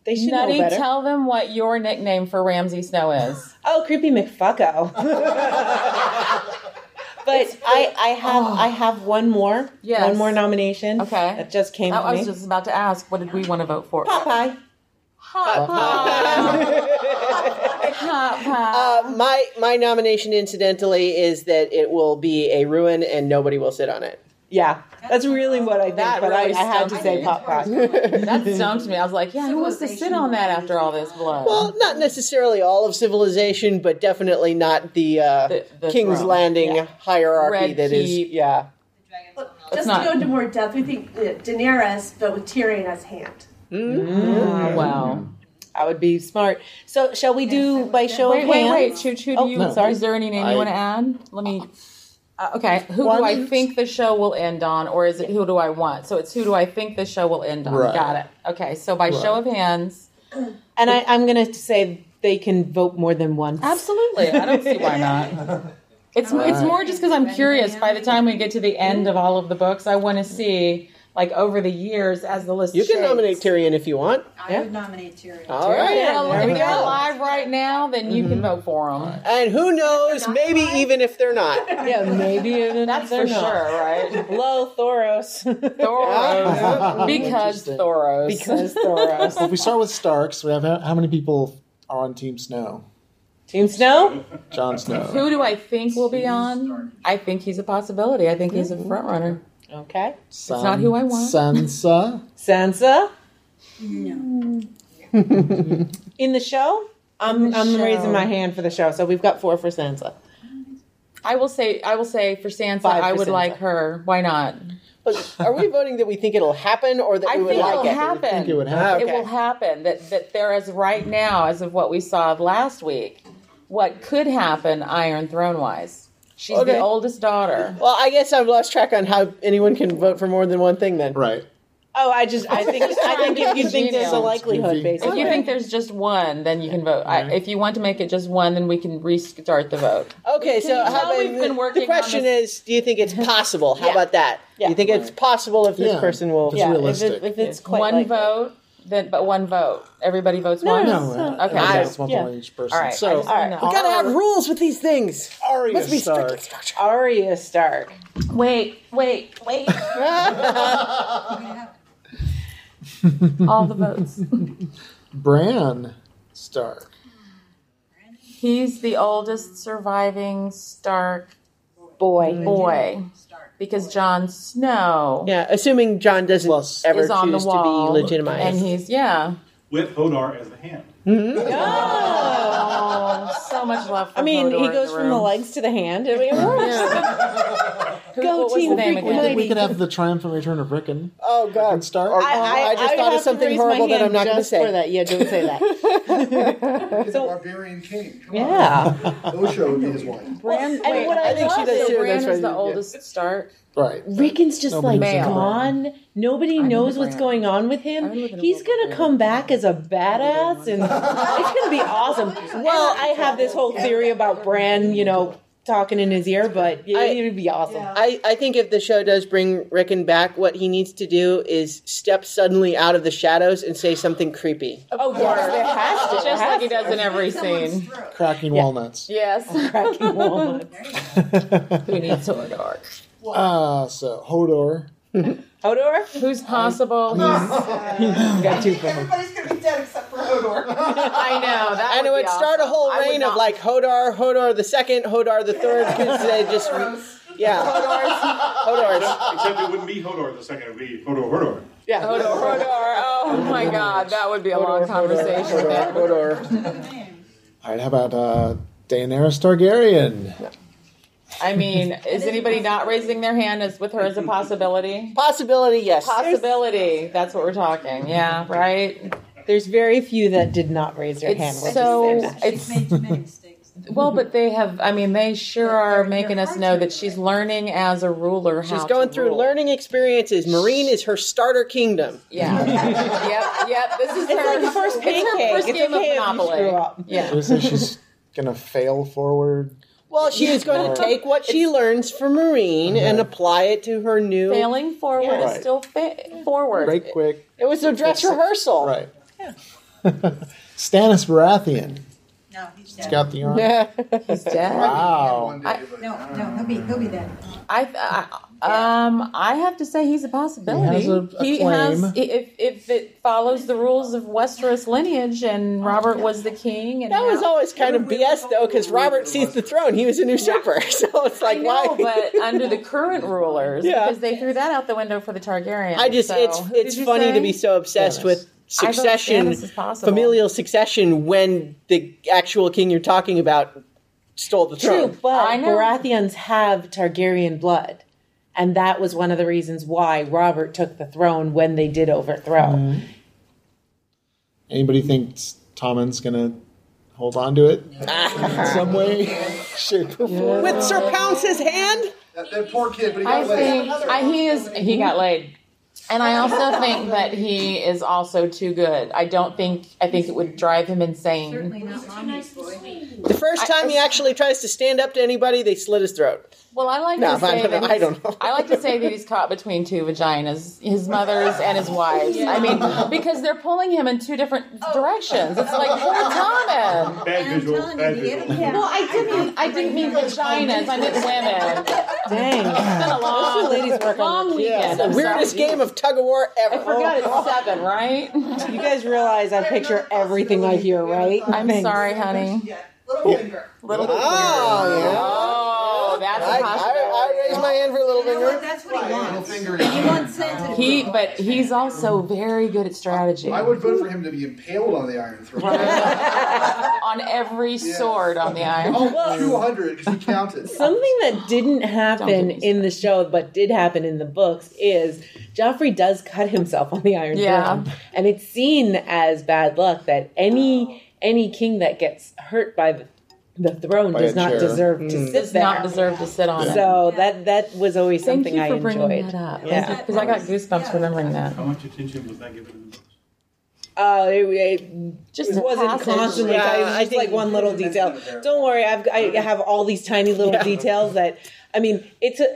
They should Nutty, know better. tell them what your nickname for Ramsay Snow is. oh, creepy McFucko. (laughs) but I, I have I have one more. Yes. One more nomination. Okay. That just came I, to I me. was just about to ask, what did we want to vote for? Popeye. Hot pie. (laughs) Hot pie. Uh, my my nomination, incidentally, is that it will be a ruin and nobody will sit on it. Yeah. That's really what I think, That but really I, I had to stumped say me. Popeye. (laughs) that stumped me. I was like, yeah, who wants to sit on that after all this blood? Well, not necessarily all of civilization, but definitely not the, uh, The- the King's throne. Landing Yeah. Red hierarchy that is. Keep. Yeah. Just not- to go into more depth, we think uh, Daenerys, but with Tyrion as hand. Oh, wow. I would be smart. So shall we do by show Wait, of wait, hands? wait. Choo choo, do Oh, you, no. sorry. is there any name I- you want to add? Let me. Uh, Uh, okay, who Well, do I I think the show will end on, or is it who do I want? So it's who do I think the show will end on? Right. Got it. Okay, so by show of hands, (clears throat) And I, I'm going to say they can vote more than once. absolutely. I don't see why not. (laughs) It's it's more just because I'm curious. By the time we get to the end of all of the books, I want to see like over the years as the list. You can shapes. nominate Tyrion if you want. I would nominate Tyrion. All right. Well, There if we they're alive right now, then you can mm-hmm. vote for them. And who knows, maybe even if they're not. (laughs) Yeah, maybe even That's if they're for not. sure, right? (laughs) Hello, Thoros. (laughs) Thoros, because Thoros. because Thoros. Well, if we start with Starks, we have how how many people are on Team Snow? Team Snow? Jon Snow. Who do I think will be on? I think he's a possibility. I think he's a front runner. Okay. San- not who I want. Sansa. Sansa? No. In the show? I'm, the I'm show. raising my hand for the show, so we've got four for Sansa. I will say. I will say for Sansa, Five I for would Sansa. like her. Why not? But are we voting that we think it'll happen or that I we would think like it'll it? happen. I think it would happen. It will happen. That that there is right now, as of what we saw last week, what could happen Iron Throne wise. She's Okay. the oldest daughter. Well, I guess I've lost track on how anyone can vote for more than one thing then. Right. Oh, I just, I think, I think if you think there's a likelihood, Goofy. If you think there's just one, then you can vote. I, if you want to make it just one, then we can restart the vote. Okay, so how tell about we've been working the question on is, do you think it's (laughs) possible? How Yeah. about that? Yeah. Do you think it's possible if this Yeah. person will? It's yeah, realistic. If, it, if it's quite one likely. vote, then but one vote. Everybody votes No, once. No, uh, Okay. I it's one Yeah. point each person. All right. So just wanna. We gotta have rules with these things. Arya Must be Stark. strictly structured. Arya Stark. Wait, wait, wait. (laughs) All the votes. Bran Stark. He's the oldest surviving Stark boy. boy because Jon Snow Yeah, assuming Jon doesn't ever is on the choose to be legitimized. and he's yeah. With Hodor as the hand. Mm-hmm. Oh, so much love. For I mean, Hodor he in goes the from the room. legs to the hand. I mean, it works. (laughs) Who- Go what was team the name again? mighty. We could have the triumphant return of Rickon. oh God! Stark. I, I, I just would thought of something horrible that I'm not going to just say. For that, yeah, don't say that. (laughs) He's a barbarian king. Come Yeah. on. Osha would be his wife. Bran, Wait, and what I, I think she love does is too. Bran That's is why- the yeah. oldest Stark. Right. Rickon's just Nobody like knows. gone. Nobody I'm knows what's going on with him. live in a He's gonna come back as a badass, and (laughs) it's gonna be awesome. (laughs) Well, I have this whole theory about Bran, you know, talking in his ear, but yeah, I- it would be awesome. I, I think if the show does bring Rickon back, what he needs to do is step suddenly out of the shadows and say something creepy. Oh yes, it has to. Just like he does in every scene. Cracking walnuts. Yes. (laughs) cracking (laughs) walnuts. Who needs Hodor? Ah, so Hodor. Hodor, Who's possible? (laughs) got two for him. Everybody's gonna be dead except for Hodor. (laughs) I know that and it would would be start a awesome. whole I would reign of not- like Hodor, Hodor the second, Hodor the third, (laughs) because they just yeah, Hodor's. Except it wouldn't be Hodor the second, it would be Hodor Hodor. Yeah, Hodor, Hodor. Oh my God, that would be a long conversation. Hodor, Hodor. All right, how about uh, Daenerys Targaryen? I mean, (laughs) is anybody not raising their hand as with her as a possibility? Possibility, yes. Possibility. That's what we're talking. Yeah, right. There's very few that did not raise their It's hand. We'll just so say that. it's made too many mistakes. well, but they have. I mean, they sure are making us know that she's learning as a ruler. How She's going to through rule. learning experiences. Meereen is her starter kingdom. Yeah. (laughs) yep. Yep. This is her like the first it's her pancake. first It's game okay if of you Monopoly. screw up. Yeah. So she's gonna fail forward? Well, she is going to take what she learns from Meereen and apply it to her new. Failing forward Yeah. is still fa- forward. Right quick. It was a dress rehearsal. Right. (laughs) Stannis Baratheon. No, he's He's dead. got the arm. (laughs) He's dead. Wow. I- No, no, he'll be, he'll be dead. I, I um I have to say he's a possibility. He has a- a He claim. has if if it follows the rules of Westeros lineage and Robert was the king and That was always kind of BS though, because Robert seized the throne. He was a usurper, (laughs) so it's like I know, why? but (laughs) under the current rulers, Yeah. because they threw that out the window for the Targaryens. I just So, it's it's funny say? to be so obsessed Stannis. with succession, Stannis is possible. familial succession, when the actual king you're talking about stole the throne. True, but I know. Baratheons have Targaryen blood. And that was one of the reasons why Robert took the throne when they did overthrow. Mm-hmm. Anybody thinks Tommen's gonna hold on to it in (laughs) some way, shape, or form? With Sir uh, Pounce's hand, that, that poor kid, but he I got laid. think I, he is he got laid. And I also (laughs) think that he is also too good. I don't think I think it would drive him insane. Certainly not mommy's boy. the first time he actually tries to stand up to anybody, they slit his throat. Well, I like No, to say don't that I he's- don't know. I like to say that he's caught between two vaginas, his mother's and his wife's. I mean, because they're pulling him in two different oh. directions. It's like poor oh. Tommen. Bad I'm visual, telling bad you, the visual. internet- Well, I didn't. I didn't mean vaginas. I meant women. Dang. It's been a long, Those ladies work long the- weekend. The weirdest sorry. game of tug of war ever. I forgot it's oh. seven, right? You guys realize I picture everything I hear, right? I'm Thanks. sorry, honey. Yeah, little finger. Little Oh, yeah. Oh, Oh, that's I, a possibility. I, I raise my hand for a little You know finger. That's what he Little wants. finger. He wants sensitive. He, but he's also very good at strategy. I would vote for him to be impaled on the Iron Throne. (laughs) on every sword on the iron. Oh, 200 because he counted. Something that didn't happen Don't get me in the show, but did happen in the books, is Joffrey does cut himself on the Iron Yeah. Throne, and it's seen as bad luck that any any king that gets hurt by the, the throne By does not chair. deserve to sit there. Does there. not deserve to sit on it. so that that was always Thank something you for I bringing enjoyed. that up. Yeah. Because I got goosebumps remembering that. How much attention was that given in the books? Uh, it, it Just it wasn't passage. constantly. Yeah, it was I just think- like one little detail. Don't worry, I've I have all these tiny little details that I mean. It's a.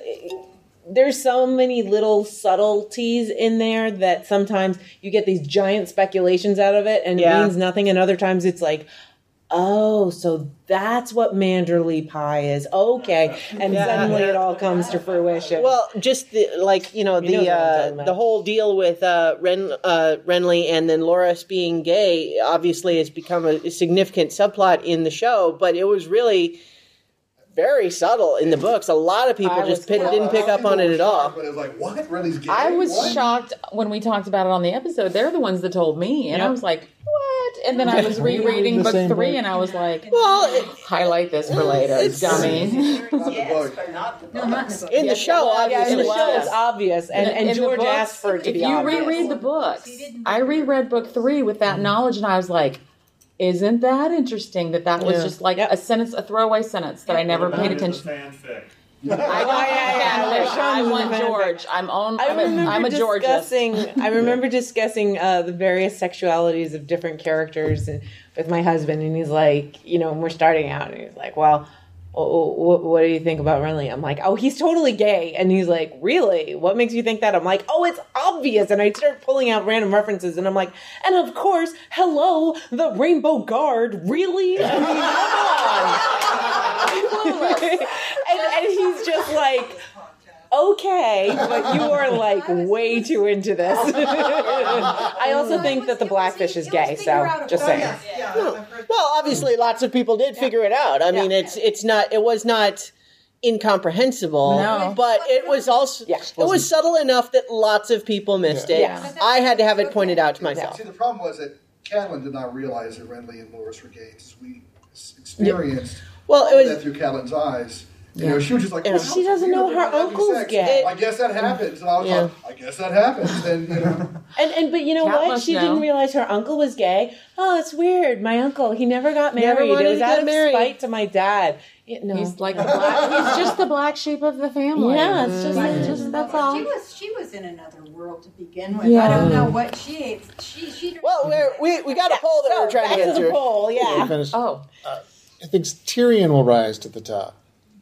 There's so many little subtleties in there that sometimes you get these giant speculations out of it, and Yeah. it means nothing, and other times it's like, oh, so that's what Manderley pie is. Okay, (laughs) and Yeah. suddenly it all comes to fruition. Well, just the like you know the what I'm uh, the whole deal with uh, Ren uh, Renly and then Loras being gay obviously has become a significant subplot in the show, but it was really very subtle in the books. A lot of people I just was pick, didn't pick up on it at all. But it was like, what? Renly's gay? I was What? shocked when we talked about it on the episode. They're the ones that told me, and I was like, "What?" And then I was rereading The book same three, book. and I was like, Well, it, "Highlight this for later, dummy." (laughs) Yes, but not the No, in the book. in the show, yeah, in obviously, the show yes. it's obvious, and, and in the George books, asked for it to if be you obvious. reread the books, I reread book three with that knowledge, and I was like, "Isn't that interesting? That that was Yeah. just like Yep. a sentence, a throwaway sentence that I never paid attention." Fanfic. I don't yeah, yeah, fanfic. I want. George. I'm on. I I'm a, remember I'm a Georgist. discussing. I (laughs) remember discussing uh, the various sexualities of different characters and, with my husband, and he's like, you know, and we're starting out, and he's like, well. Oh, oh, what, what do you think about Renly? I'm like, oh, he's totally gay. And he's like, really? What makes you think that? I'm like, oh, it's obvious. And I start pulling out random references, and I'm like, and of course, hello, the Rainbow Guard. Really? I mean, come on. (laughs) (laughs) and, and he's just like, okay, (laughs) but you are like way too into this. (laughs) I also (laughs) think that the blackfish is gay, so just saying. Well, obviously, lots of people did figure it out. I mean, it's it's not it was not incomprehensible, No. but it was also Yeah, it was subtle enough that lots of people missed it. Yeah. I had to have it pointed out to myself. See, the problem was that Catelyn did not realize that Renly and Loras were gay. Because we s- experienced Well, it was that through Catelyn's eyes. You know, she was just like, Yeah. "Wow, She doesn't know her they're uncle's gay. I guess that happens. And I was Yeah. like, I guess that happens. And, you know, (laughs) And and but you know Cat what? She know. didn't realize her uncle was gay. Oh, it's weird. My uncle, he never got Never married. wanted it was to out get of married. spite to my dad. Yeah, no. He's like the black. He's (laughs) just the black sheep of the family. Yeah, it's just- Like, just that's all. She was she was in another world to begin with. Yeah. I don't know what she ate. She she. Well, we're, we we got a poll that so we're trying back to get the through. poll, yeah. Finish. Oh, uh, I think Tyrion will rise to the top.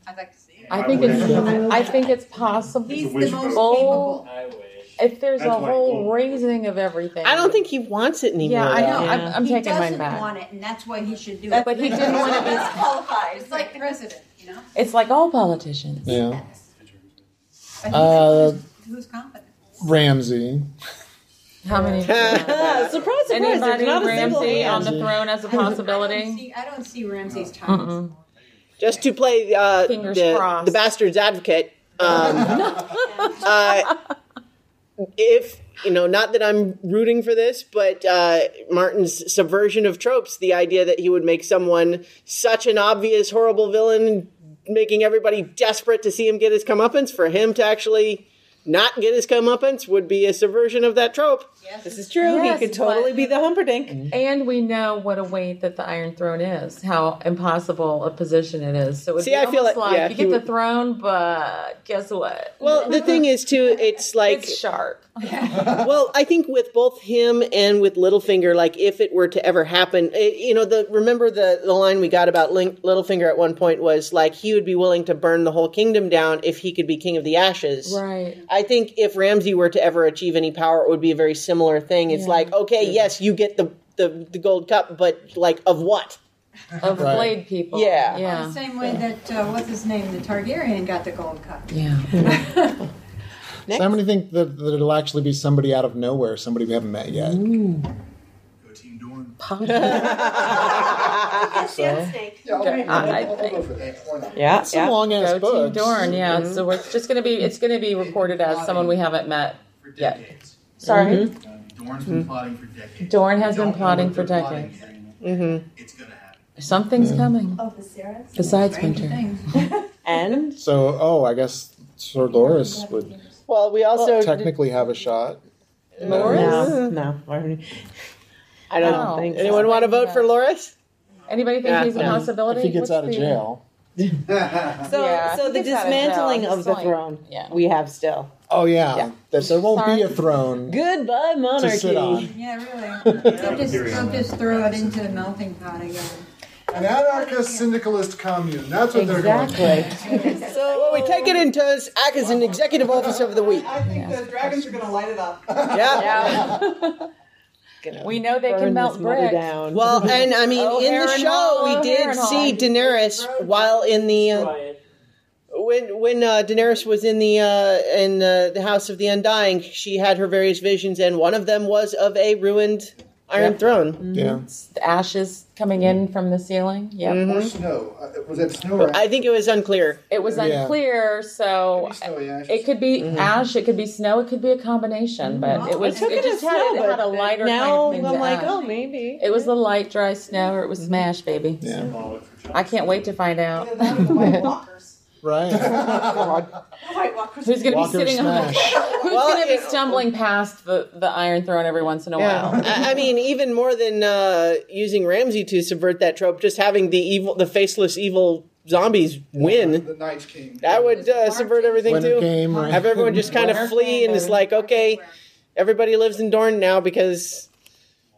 I'd like to see it. I think it's. I think it's possible. He's the most for capable. I wish. If there's That's a my whole goal. raising of everything. I don't think he wants it anymore. Yeah, I know. though. I'm, I'm he taking doesn't mine back. want it, and that's why he should do But- it. but he didn't want to be- He's qualified. It's like the president, you know. It's like all politicians. Yeah. But he Uh, who's, who's competent. Ramsay. How many? (laughs) Surprise, surprise. There's Anybody not a single Ramsay on hand. the throne as a I don't possibility? see, I don't see Ramsay's time. Just to play uh, the, the bastard's advocate. Um, (laughs) uh, if you know, not that I'm rooting for this, but uh, Martin's subversion of tropes, the idea that he would make someone such an obvious, horrible villain, making everybody desperate to see him get his comeuppance, for him to actually not get his comeuppance would be a subversion of that trope. This is true. Yes, he could totally but- be the Humperdinck. And we know what a weight that the Iron Throne is, how impossible a position it is. So it'd See, be I feel like- like, yeah, you he get the throne, but guess what? Well, the thing is, too, it's (laughs) like it's sharp. (laughs) well, I think with both him and with Littlefinger, like if it were to ever happen, eh, you know, the remember the the line we got about Link, Littlefinger at one point was like he would be willing to burn the whole kingdom down if he could be king of the ashes. Right. I think if Ramsay were to ever achieve any power, it would be a very similar thing. It's Yeah. like, okay, yes, you get the, the the gold cup, but like of what? Of Right. blade people. Yeah. Yeah. The same way that uh, what's his name, the Targaryen, got the gold cup. Yeah. (laughs) So how many think that, that it'll actually be somebody out of nowhere, somebody we haven't met yet? go Team Dorne. Snake. (laughs) Yeah, I'll, Okay, I'll, I- I'll, I- go for that. Why not? Yeah, It's a long ass Go book. Team Dorne, yeah. So it's just gonna be it's gonna be recorded as someone we haven't met. For Yeah. decades. Sorry. Mm-hmm. Dorne's been mm-hmm. plotting for decades. Dorne has been plotting for they're plotting decades. Mm-hmm. It's gonna happen. Something's coming. Oh, the Besides Winter. (laughs) And So, oh, I guess Sir Loras would Well, we also technically have a shot. no, no. I don't Oh. think anyone want to vote for Loras. Anybody think Yeah. he's a Yeah. possibility? If he gets What's out of the- jail. (laughs) So, Yeah, so the gets out of dismantling of the throne yeah. we have still. Oh yeah, Yeah. that there won't be a throne Goodbye, to monarchy. sit on. Yeah, really. They'll just, they'll just throw it into the melting pot again. An anarchist syndicalist commune. That's what they're going for. Exactly. (laughs) Well, we take it into us act as an executive officer of the week. I think the dragons are going to light it up. (laughs) Yeah. gonna We know they burn can melt this bricks. down. Well, and I mean, Oh, in the Harrenhal, show, we did Harrenhal. see Daenerys while in the uh, when when uh, Daenerys was in the uh, in uh, the House of the Undying. She had her various visions, and one of them was of a ruined Iron Yep. Throne. Yeah. The ashes coming in from the ceiling. Yeah. Mhm. Or snow. Uh, Was that snow or I think it was unclear. It was Yeah. unclear, so snowy ashes. it could be Mhm. ash, it could be snow, it could be a combination, but it was I took it it just had, snow, it had a lighter now kind of I'm like, ash. oh, maybe. It was the light dry snow or it was smash, baby. Yeah. I can't wait to find out. Right. (laughs) Who's going to be Walker sitting on? smash. (laughs) Who's going to be stumbling past the, the Iron Throne every once in a Yeah, while? I I mean, even more than uh, using Ramsay to subvert that trope, just having the evil, the faceless evil zombies win. The Night's King. That would uh, subvert everything Winter too. game, right. Have everyone just kind of Winter flee, and it's like, okay, everybody lives in Dorne now because.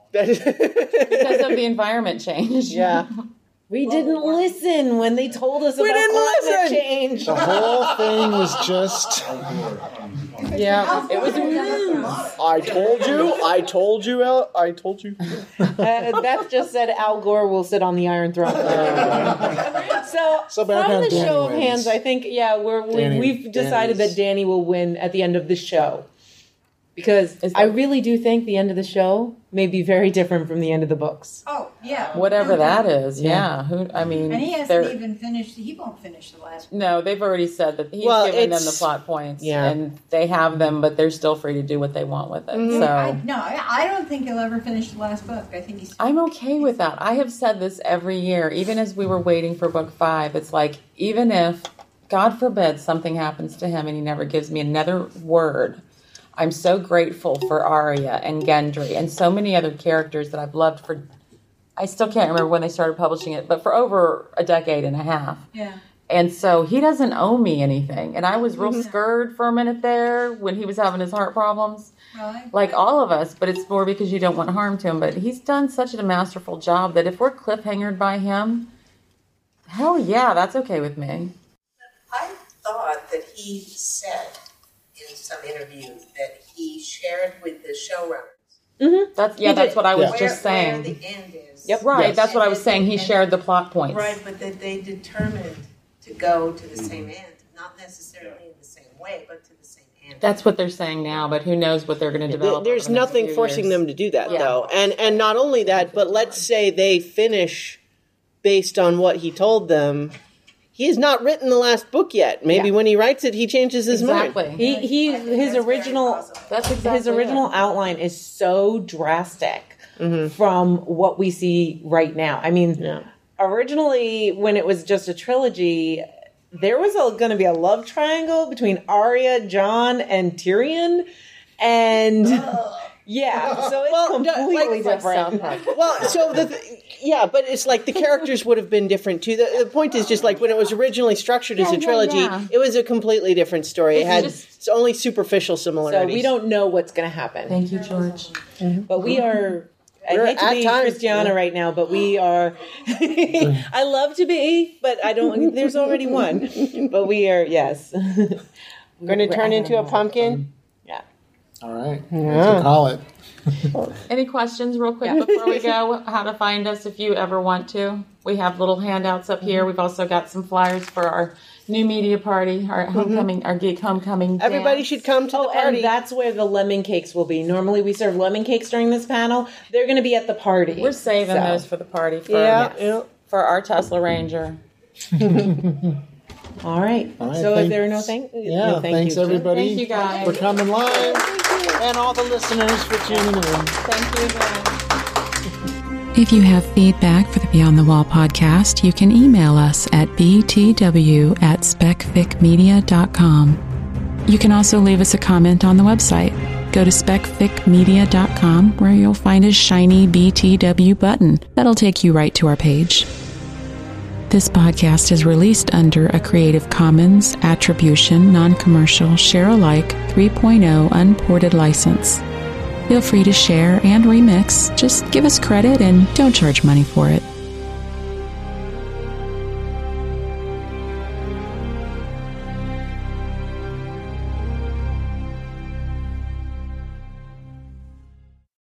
(laughs) because of the environment change. Yeah. We didn't listen when they told us We about didn't climate listen! change. The whole thing was just. Yeah, it was. I told you. I told you. El- I told you. (laughs) Uh, that just said Al Gore will sit on the Iron Throne. so, So from the Dany show of hands, I think yeah, we're, we, Dany- we've decided Dany's- that Dany will win at the end of the show because I really do think the end of the show may be very different from the end of the books. Oh, yeah. Whatever No that doubt. is, yeah. Who? I mean, And he hasn't they're- even finished, he won't finish the last No, they've already said that he's Well, given them the plot points, yeah. and they have them, but they're still free to do what they want with it. Mhm. So I, no, I, I don't think he'll ever finish the last book. I think he's. I'm okay with that. I have said this every year, even as we were waiting for book five. It's like, even if, God forbid, something happens to him and he never gives me another word, I'm so grateful for Arya and Gendry and so many other characters that I've loved for. I still can't remember when they started publishing it, but for over a decade and a half. Yeah. And so he doesn't owe me anything. And I was real scared for a minute there when he was having his heart problems Well, I- like all of us, but it's more because you don't want harm to him. But he's done such a masterful job that if we're cliffhangered by him, hell yeah, that's okay with me. I thought that he said in some interview that he shared with the showrunners mm-hmm. That's yeah, that's what I was where, just where saying. the end is. Yep, right. Yes. That's what I was saying. He and- shared the plot points. Right, but that they determined to go to the same mm-hmm. end, not necessarily in the same way, but to the same end. That's what they're saying now, but who knows what they're going to There- develop. There's the nothing forcing years. them to do that Yeah. though, and and not only that, but let's say they finish based on what he told them. He has not written the last book yet. Maybe Yeah. when he writes it, he changes his Exactly. mind. He he his original That's exactly his original it. outline is so drastic mm-hmm. from what we see right now. I mean, Yeah. originally when it was just a trilogy, there was going to be a love triangle between Arya, Jon, and Tyrion, and yeah, so it's Well, completely like- different. Well, so the th- yeah, but it's like the characters would have been different too. The, the point is just like when it was originally structured as a trilogy, yeah. it was a completely different story. It had just- it's only superficial So similarities. we don't know what's going to happen. Thank you, George. Mm-hmm. But we are. I We're hate to at be times, Christiana right now, but we are. (laughs) I love to be, but I don't. There's already one. But we are. Yes. (laughs) Going to turn into a pumpkin. Yeah. All right. Yeah. So call it. (laughs) Any questions, real quick, before we go? How to find us if you ever want to? We have little handouts up here. Mm-hmm. We've also got some flyers for our new media party, our mm-hmm. homecoming, our geek homecoming. Everybody dance. should come to Oh, the party. and that's where the lemon cakes will be. Normally, we serve lemon cakes during this panel. They're going to be at the party. We're saving So- those for the party. For, yeah, yeah. for our Tesla Ranger. (laughs) (laughs) All right. All right, so, if thank- there are no thank, uh, Yeah, no thank thanks you. everybody Thank you, guys. for coming live, and all the listeners for tuning in. Thank you again. If you have feedback for the Beyond the Wall podcast, you can email us at btw at specficmedia.com. You can also leave us a comment on the website. Go to specficmedia.com where you'll find a shiny BTW button. That'll take you right to our page. This podcast is released under a Creative Commons Attribution Non Commercial Share Alike 3.0 Unported license. Feel free to share and remix. Just give us credit and don't charge money for it.